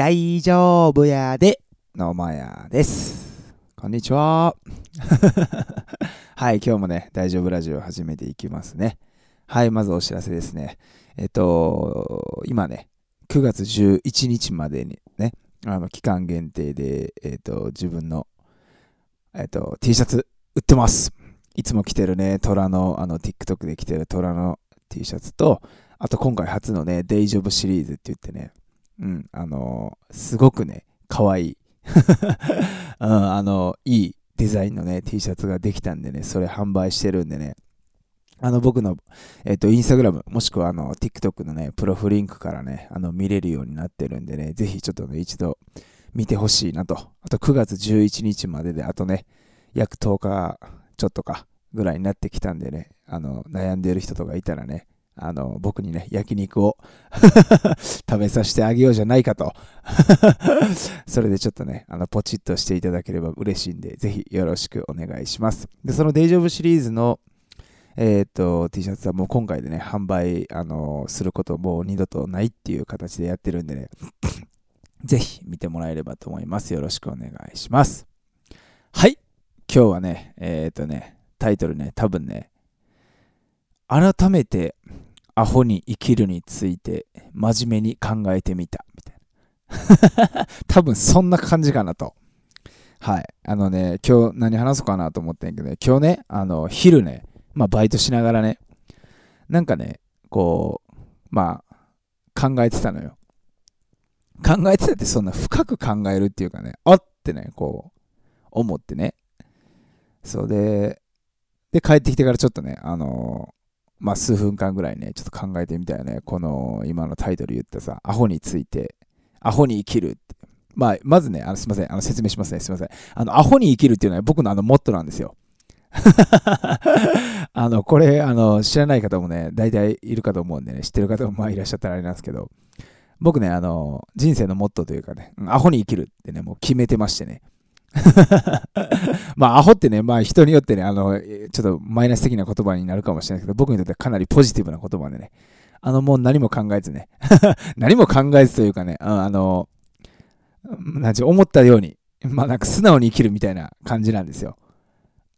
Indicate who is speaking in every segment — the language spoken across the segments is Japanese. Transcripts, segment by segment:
Speaker 1: 大丈夫やで、のまやです。こんにちは。はい、今日もね、大丈夫ラジオ始めていきますね。はい、まずお知らせですね。えっと、今ね、9月11日までにね、あの期間限定で、えっと、自分の、えっと、T シャツ売ってます。いつも着てるね、虎の、あの、TikTok で着てる虎の T シャツと、あと今回初のね、デイジョブシリーズって言ってね、うん、あのーすごくね、可愛い。うん、あのいいデザインのね、T シャツができたんでね、それ販売してるんでね、あの、僕の、えっ、と、インスタグラム、もしくはあの、TikTok のね、プロフリンクからね、あの、見れるようになってるんでね、ぜひちょっとね、一度見てほしいなと。あと9月11日までで、あとね、約10日ちょっとかぐらいになってきたんでね、あの、悩んでる人とかいたらね、あの、僕にね、焼肉を 食べさせてあげようじゃないかと。それでちょっとね、あの、ポチッとしていただければ嬉しいんで、ぜひよろしくお願いします。で、そのデイジョブシリーズの、えっ、と、T シャツはもう今回でね、販売、あのすることもう二度とないっていう形でやってるんでね、ぜひ見てもらえればと思います。よろしくお願いします。はい。今日はね、えっ、とね、タイトルね、多分ね、改めてアホに生きるについて真面目に考えてみた。みたいな。多分そんな感じかなと。はい。あのね今日何話そうかなと思ってんけどね。今日ねあの昼ねまあバイトしながらねなんかねこうまあ考えてたのよ。考えてたってそんな深く考えるっていうかねあってねこう思ってね。そうでで帰ってきてからちょっとねあのまあ、数分間ぐらいね、ちょっと考えてみたよね。この今のタイトル言ったさ、アホについて、アホに生きるって。まあ、まずね、あのすいません、あの説明しますね、すいません。あの、アホに生きるっていうのは僕のあのモットなんですよ。あの、これ、あの、知らない方もね、大体いるかと思うんでね、知ってる方もまあいらっしゃったらあれなんですけど、僕ね、あの、人生のモットーというかね、アホに生きるってね、もう決めてましてね。まあ、アホってね、まあ人によってね、あの、ちょっとマイナス的な言葉になるかもしれないけど、僕にとってはかなりポジティブな言葉でね、あの、もう何も考えずね、何も考えずというかね、あの、なんち思ったように、まあなんか素直に生きるみたいな感じなんですよ。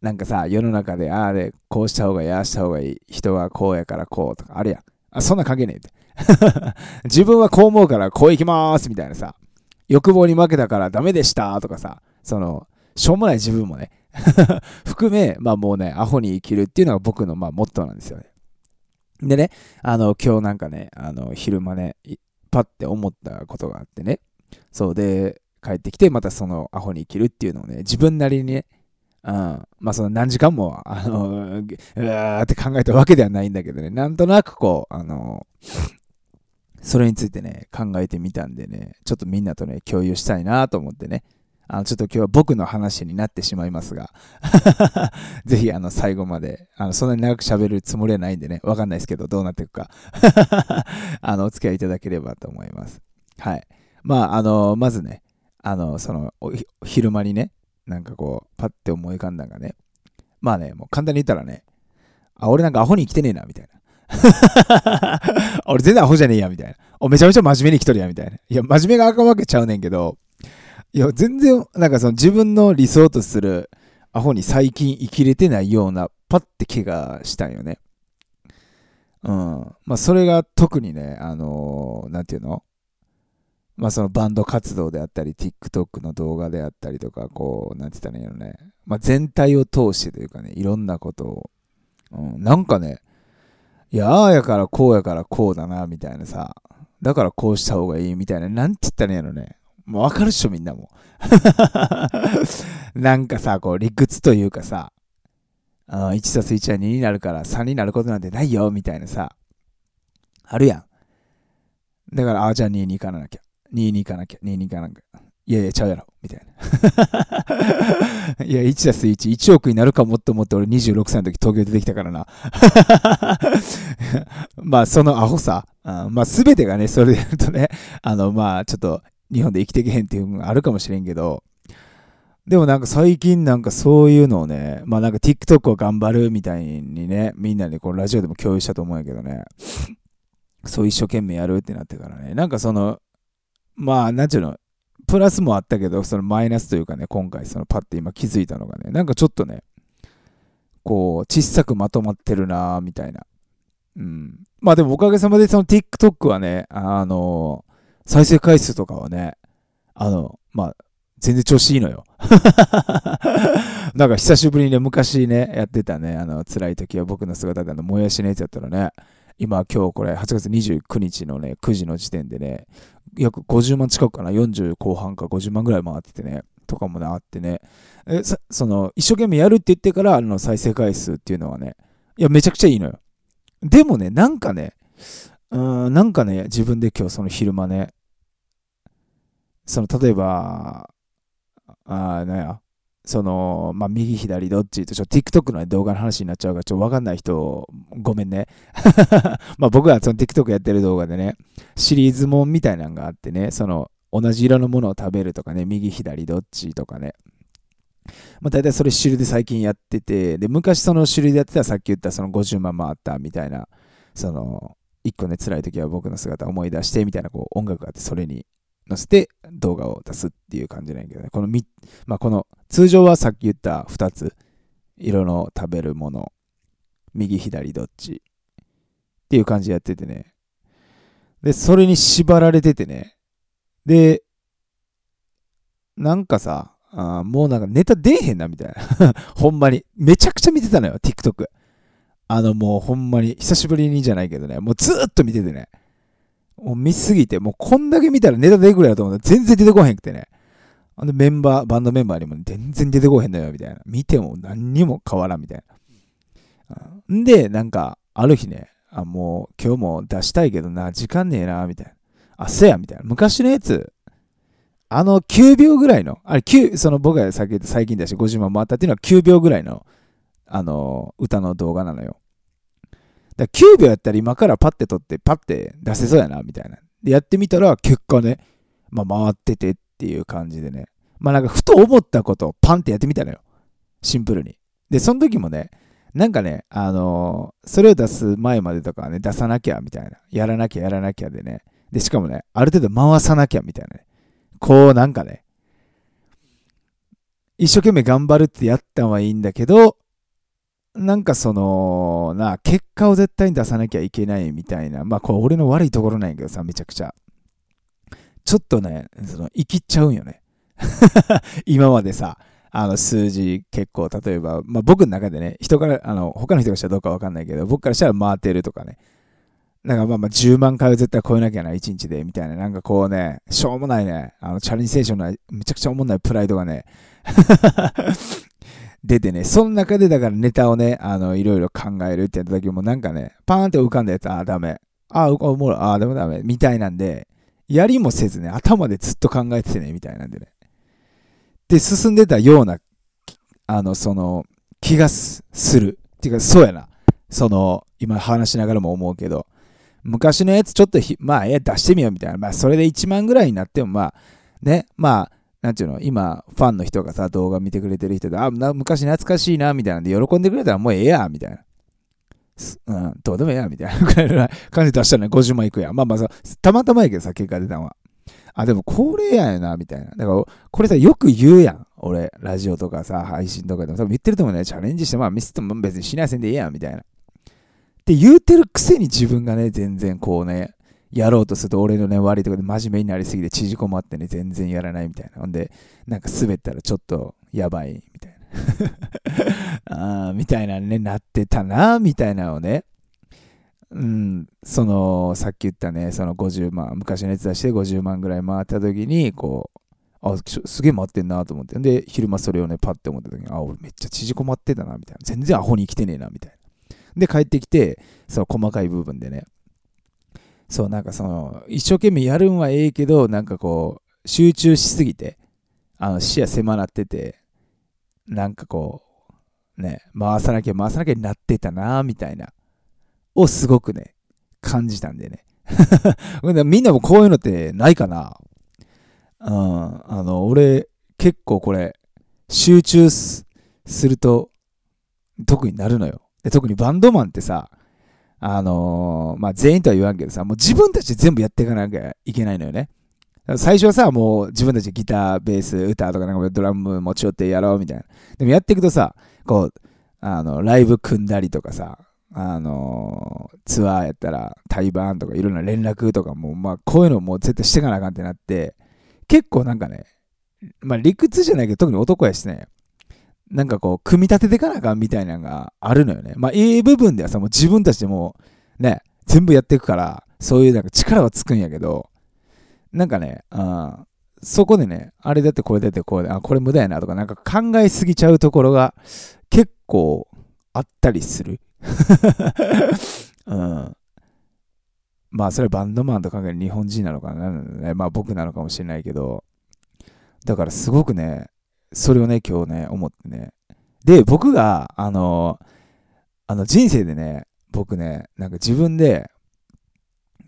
Speaker 1: なんかさ、世の中で、ああで、こうした方がいい、ああした方がいい、人はこうやからこうとか、あるやん。あ、そんな関係ねえって。自分はこう思うからこう行きますみたいなさ、欲望に負けたからダメでしたとかさ、その、しょうもない自分もね、含め、まあもうね、アホに生きるっていうのが僕のまあモットーなんですよね。でね、あの、今日なんかね、あの、昼間ね、いパッて思ったことがあってね、そうで、帰ってきて、またそのアホに生きるっていうのをね、自分なりにね、うん、まあその何時間も、あの、うわーって考えたわけではないんだけどね、なんとなくこう、あの、それについてね、考えてみたんでね、ちょっとみんなとね、共有したいなと思ってね、あの、ちょっと今日は僕の話になってしまいますが、ぜひあの、最後まで、あの、そんなに長く喋るつもりはないんでね、わかんないですけど、どうなっていくか、あの、お付き合いいただければと思います。はい。まあ、あの、まずね、あの、その、昼間にね、なんかこう、パッて思い浮かんだのがね、まあね、もう簡単に言ったらね、あ、俺なんかアホに生きてねえな、みたいな。俺全然アホじゃねえや、みたいな。お、めちゃめちゃ真面目に生きとるや、みたいな。いや、真面目があかんわけちゃうねんけど、いや、全然、なんかその自分の理想とするアホに最近生きれてないような、パッて気がしたんよね。うん。まあ、それが特にね、あのーなんていうの？まあ、そのバンド活動であったり、TikTok の動画であったりとか、こう、なんて言ったらいいのね。まあ、全体を通してというかね、いろんなことを、うん、なんかね、いや、ああやからこうやからこうだな、みたいなさ、だからこうした方がいいみたいな、なんて言ったらいいのね。もうわかるっしょ、みんなも。なんかさ、こう、理屈というかさ、1たす1は2になるから3になることなんてないよ、みたいなさ、あるやん。だから、ああ、じゃあ2に行かなきゃ。2に行かなきゃ。2に行かなきゃ。いやいや、ちゃうやろ。みたいな。いや、1たす1、1億になるかもって思って俺26歳の時東京出てきたからな。まあ、そのアホさ。あまあ、すべてがね、それでやるとね、あの、まあ、ちょっと、日本で生きてけへんっていうのがあるかもしれんけど、でもなんか最近なんかそういうのをね、まあなんか TikTok を頑張るみたいにね、みんなにこのラジオでも共有したと思うんやけどね、そう一生懸命やるってなってからね、なんかその、まあ、なんちゅうの、プラスもあったけど、そのマイナスというかね、今回、そのパッて今気づいたのがね、なんかちょっとね、こう、小さくまとまってるなみたいな。うん。まあでもおかげさまでその TikTok はね、あの、再生回数とかはね、あの、まあ、全然調子いいのよ。なんか久しぶりにね、昔ね、やってたね、あの、辛い時は僕の姿であの、もやしのやつやったらね、今今日これ8月29日のね、9時の時点でね、約50万近くかな、40後半か50万ぐらい回っててね、とかもね、あってね、えその、一生懸命やるって言ってから、あの、再生回数っていうのはね、いや、めちゃくちゃいいのよ。でもね、なんかね、うん、なんかね、自分で今日その昼間ね、その、例えば、あなんや、その、まあ、右左どっちと、ちょ TikTok の動画の話になっちゃうから、ちょっとわかんない人、ごめんね。まあ僕はその TikTok やってる動画でね、シリーズもんみたいなのがあってね、その、同じ色のものを食べるとかね、右左どっちとかね。まあ大体それ主流で最近やってて、で、昔その主流でやってたさっき言ったその50万回ったみたいな、その、一個ね、辛い時は僕の姿を思い出してみたいなこう音楽があって、それに載せて動画を出すっていう感じなんやけどね。このみ、まあ、この、通常はさっき言った2つ、色の食べるもの、右左どっちっていう感じでやっててね。で、それに縛られててね。で、なんかさ、あもうなんかネタ出えへんなみたいな。ほんまに。めちゃくちゃ見てたのよ、TikTok。あのもうほんまに、久しぶりにじゃないけどね、もうずーっと見ててね。もう見すぎて、もうこんだけ見たらネタ出てくるやと思ったら全然出てこへんくてね。あのメンバー、バンドメンバーにも全然出てこへんのよ、みたいな。見ても何にも変わらん、みたいな。んで、なんか、ある日ね、あ、もう今日も出したいけどな、時間ねえな、みたいな。あ、せや、みたいな。昔のやつ、あの9秒ぐらいの、あれ9、その僕が最近出して50万回ったっていうのは9秒ぐらいの、あの、歌の動画なのよ。だ9秒やったら今からパッて撮ってパッて出せそうやな、みたいな。で、やってみたら結果ね、まあ回っててっていう感じでね。まあなんかふと思ったことをパンってやってみたのよ。シンプルに。で、その時もね、なんかね、あのー、それを出す前までとかはね、出さなきゃみたいな。やらなきゃやらなきゃでね。で、しかもね、ある程度回さなきゃみたいなね。こうなんかね、一生懸命頑張るってやったんはいいんだけど、なんかその、な、結果を絶対に出さなきゃいけないみたいな、まあこれ俺の悪いところなんやけどさ、めちゃくちゃ。ちょっとね、その、生きっちゃうんよね。今までさ、あの数字結構、例えば、まあ僕の中でね、人から、あの、他の人がしたらどうかわかんないけど、僕からしたら回ってるとかね。なんかまあまあ10万回は絶対超えなきゃな、1日で、みたいな。なんかこうね、しょうもないね、あの、チャレンジ精神のめちゃくちゃおもんないプライドがね、出てね、その中でだからネタをね、あの、いろいろ考えるってやった時もなんかね、パーンって浮かんだやつ、ああ、ダメ。ああ、おもろ、ああ、でもダメ。みたいなんで、やりもせずね、頭でずっと考えててね、みたいなんでね。で、進んでたような、あの、その、気がする。っていうか、そうやな。その、今話しながらも思うけど、昔のやつちょっとまあ、え、出してみようみたいな。まあ、それで1万ぐらいになっても、まあ、ね、まあ、なんていうの、今、ファンの人がさ、動画見てくれてる人で、あ、昔懐かしいな、みたいなんで、喜んでくれたらもうええや、みたいな。うん、どうでもええや、みたいな感じ出したらね、50万いくや。まあまあさ、たまたまやけどさ、結果出たのは。あ、でもこれやよな、みたいな。だから、これさ、よく言うやん。俺、ラジオとかさ、配信とかでも多分言ってると思うね。チャレンジして、まあミスっても別にしないせんでええや、みたいな。って言うてるくせに自分がね、全然こうね、やろうとすると俺のね、悪いとこで真面目になりすぎて縮こまってね、全然やらないみたいな。ほんで、なんか滑ったらちょっとやばいみたいな。あみたいなね、なってたな、みたいなのをね。うん、その、さっき言ったね、その50万、昔のやつ出して50万ぐらい回った時に、こう、あ、すげえ回ってんなと思って。で、昼間それをね、パッて思った時に、あ、俺めっちゃ縮こまってたな、みたいな。全然アホに生きてねえな、みたいな。で、帰ってきて、その細かい部分でね、そう、なんかその、一生懸命やるんはええけど、なんかこう、集中しすぎて、あの、視野狭なってて、なんかこう、ね、回さなきゃ回さなきゃになってたな、みたいな、をすごくね、感じたんでね。みんなもこういうのってないかなうん、あの、俺、結構これ、集中すると、特になるのよ。で特にバンドマンってさ、あのー、まあ、全員とは言わんけどさ、もう自分たちで全部やっていかなきゃいけないのよね。最初はさ、もう自分たちでギター、ベース、歌とかなんかドラム持ち寄ってやろうみたいな。でもやっていくとさ、こう、あの、ライブ組んだりとかさ、あのー、ツアーやったら対バンとかいろんな連絡とかも、まあこういうのも絶対していかなあかんってなって、結構なんかね、まあ理屈じゃないけど特に男やしね、なんかこう、組み立ててかなあかんみたいなのがあるのよね。まあ、いい部分ではさ、もう自分たちでもね、全部やっていくから、そういうなんか力はつくんやけど、なんかね、あそこでね、あれだってこれだってこうで、あ、これ無駄やなとか、なんか考えすぎちゃうところが結構あったりする。うん。まあ、それはバンドマンと考える日本人なのかな、ね、まあ僕なのかもしれないけど、だからすごくね、それをね、今日ね、思ってね。で、僕が、あの、あの人生でね、僕ね、なんか自分で、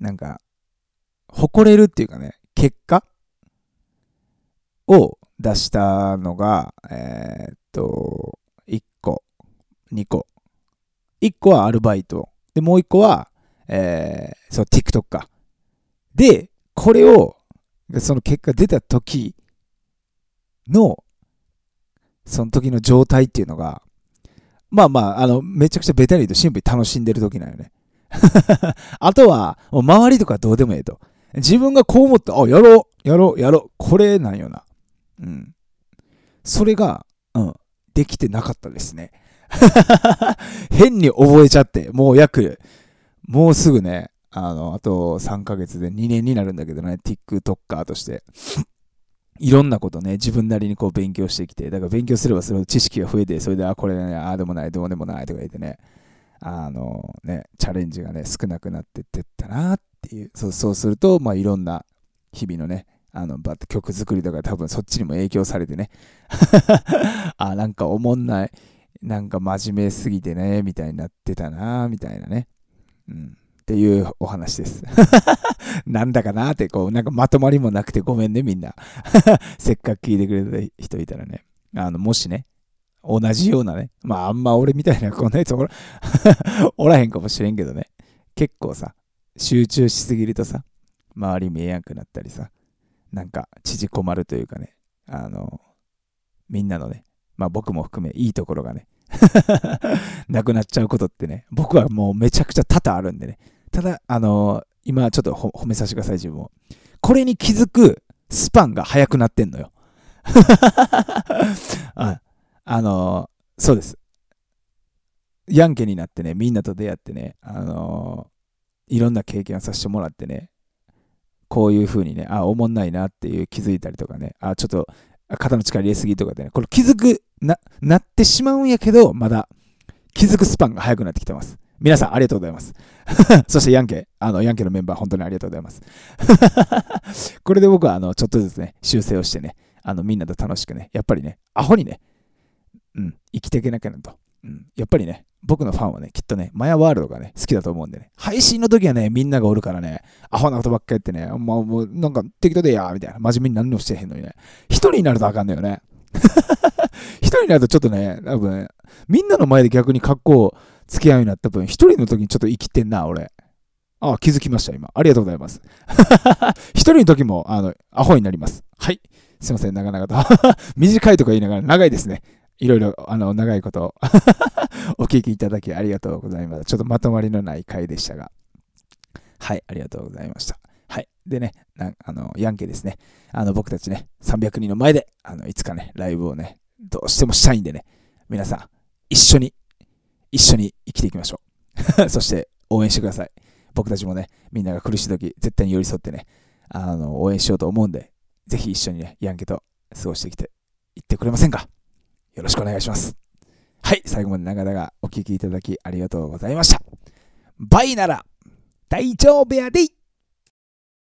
Speaker 1: なんか、誇れるっていうかね、結果を出したのが、えー、っと、1個、2個。1個はアルバイト。で、もう1個は、えー、そう、TikTok か。で、これを、その結果出た時の、その時の状態っていうのが、まあまあ、あの、めちゃくちゃベタリとシンプルに楽しんでる時なんよね。あとは、周りとかどうでもええと。自分がこう思って、あ、やろう、やろう、やろう、これなんよな。うん。それが、うん、できてなかったですね。変に覚えちゃって、もう約、もうすぐね、あの、あと3ヶ月で2年になるんだけどね、TikToker としていろんなことね、自分なりにこう勉強してきて、だから勉強すればそれ知識が増えて、それで、あ、これね、ああでもない、どうでもないとか言ってね、あのね、チャレンジがね、少なくなってってったなっていう、そうそうすると、まあいろんな日々のね、あの、バッ曲作りとか多分そっちにも影響されてね、あ、なんかおもんない、なんか真面目すぎてね、みたいになってたなみたいなね。うん。っていうお話です。なんだかなって、こう、なんかまとまりもなくてごめんね、みんな。せっかく聞いてくれた人いたらね。あの、もしね、同じようなね、まああんま俺みたいなこんなやつおら おらへんかもしれんけどね。結構さ、集中しすぎるとさ、周り見えやんくなったりさ、なんか縮こまるというかね、あの、みんなのね、まあ僕も含めいいところがね、なくなっちゃうことってね、僕はもうめちゃくちゃ多々あるんでね、ただ、あのー、今ちょっと褒めさせてください、自分を。これに気づくスパンが速くなってんのよ。あ あの、そうです。ヤンケになってね、みんなと出会ってね、あの、いろんな経験をさせてもらってね、こういう風にね、あ、おもんないなっていう気づいたりとかね、あ、ちょっと肩の力入れすぎとかでね、これ気づく、な、なってしまうんやけど、まだ気づくスパンが速くなってきてます。皆さんありがとうございます。そしてヤンケ、あの、ヤンケのメンバー本当にありがとうございます。これで僕はあの、ちょっとずつね、修正をしてね、あの、みんなと楽しくね、やっぱりね、アホにね、うん、生きていけなきゃなと。うん、やっぱりね、僕のファンはね、きっとね、マヤワールドがね、好きだと思うんでね、配信の時はね、みんながおるからね、アホなことばっかり言ってね、まあもう、なんか適当でやーみたいな、真面目に何もしてへんのにね、一人になるとあかんのよね。一人になるとちょっとね、多分、みんなの前で逆に格好付き合うようになった分、一人の時にちょっと生きてんな、俺。ああ、気づきました、今。ありがとうございます。一人の時も、あの、アホになります。はい。すいません、長々と。短いとか言いながら、長いですね。いろいろ、あの、長いことを お聞きいただきありがとうございます。ちょっとまとまりのない回でしたが。はい、ありがとうございました。はい。でね、あの、ヤンケですね。あの、僕たちね、300人の前で、あの、いつかね、ライブをね、どうしてもしたいんでね、皆さん、一緒に一緒に生きていきましょう。そして応援してください。僕たちもね、みんなが苦しい時、絶対に寄り添ってね、あの、応援しようと思うんで、ぜひ一緒にね、ヤンケと過ごしてきて、いってくれませんか？よろしくお願いします。はい、最後まで長々お聴きいただきありがとうございました。バイなら大丈夫やで